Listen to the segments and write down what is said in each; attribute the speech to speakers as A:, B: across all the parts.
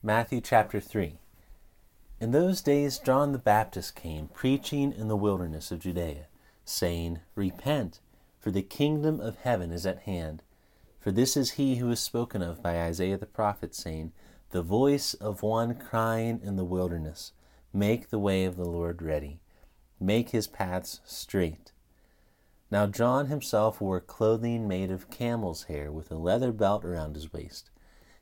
A: Matthew chapter 3. In those days John the Baptist came, preaching in the wilderness of Judea, saying, Repent, for the kingdom of heaven is at hand. For this is he who is spoken of by Isaiah the prophet, saying, The voice of one crying in the wilderness, Make the way of the Lord ready, make his paths straight. Now John himself wore clothing made of camel's hair, with a leather belt around his waist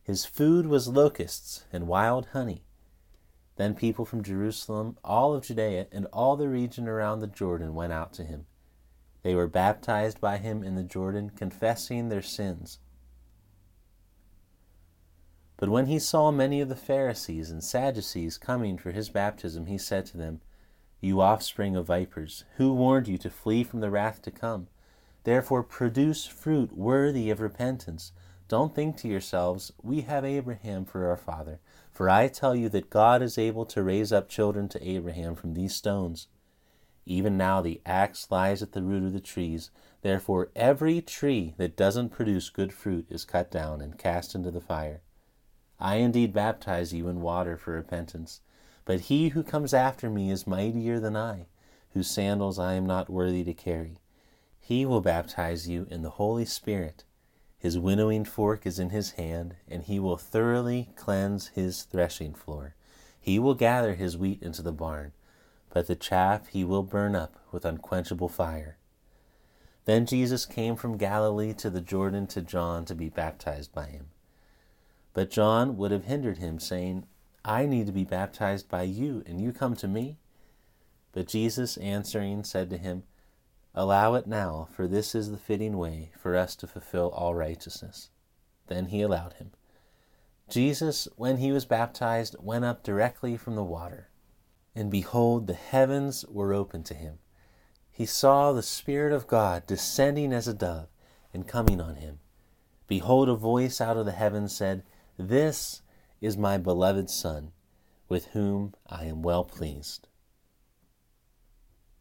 A: his food was locusts and wild honey. Then people from Jerusalem, all of Judea, and all the region around the Jordan went out to him. They were baptized by him in the Jordan, confessing their sins. But when he saw many of the Pharisees and Sadducees coming for his baptism, he said to them, You offspring of vipers, who warned you to flee from the wrath to come? Therefore produce fruit worthy of repentance. Don't think to yourselves, We have Abraham for our father. For I tell you that God is able to raise up children to Abraham from these stones. Even now the axe lies at the root of the trees. Therefore, every tree that doesn't produce good fruit is cut down and cast into the fire. I indeed baptize you in water for repentance, but he who comes after me is mightier than I, whose sandals I am not worthy to carry. He will baptize you in the Holy Spirit his winnowing fork is in his hand, and he will thoroughly cleanse his threshing floor. He will gather his wheat into the barn, but the chaff he will burn up with unquenchable fire. Then Jesus came from Galilee to the Jordan to John to be baptized by him. But John would have hindered him, saying, I need to be baptized by you, and you come to me? But Jesus answering said to him, Allow it now, for this is the fitting way for us to fulfill all righteousness. Then he allowed him. Jesus, when he was baptized, went up directly from the water. And behold, the heavens were opened to him. He saw the Spirit of God descending as a dove and coming on him. Behold, a voice out of the heavens said, This is my beloved Son, with whom I am well pleased.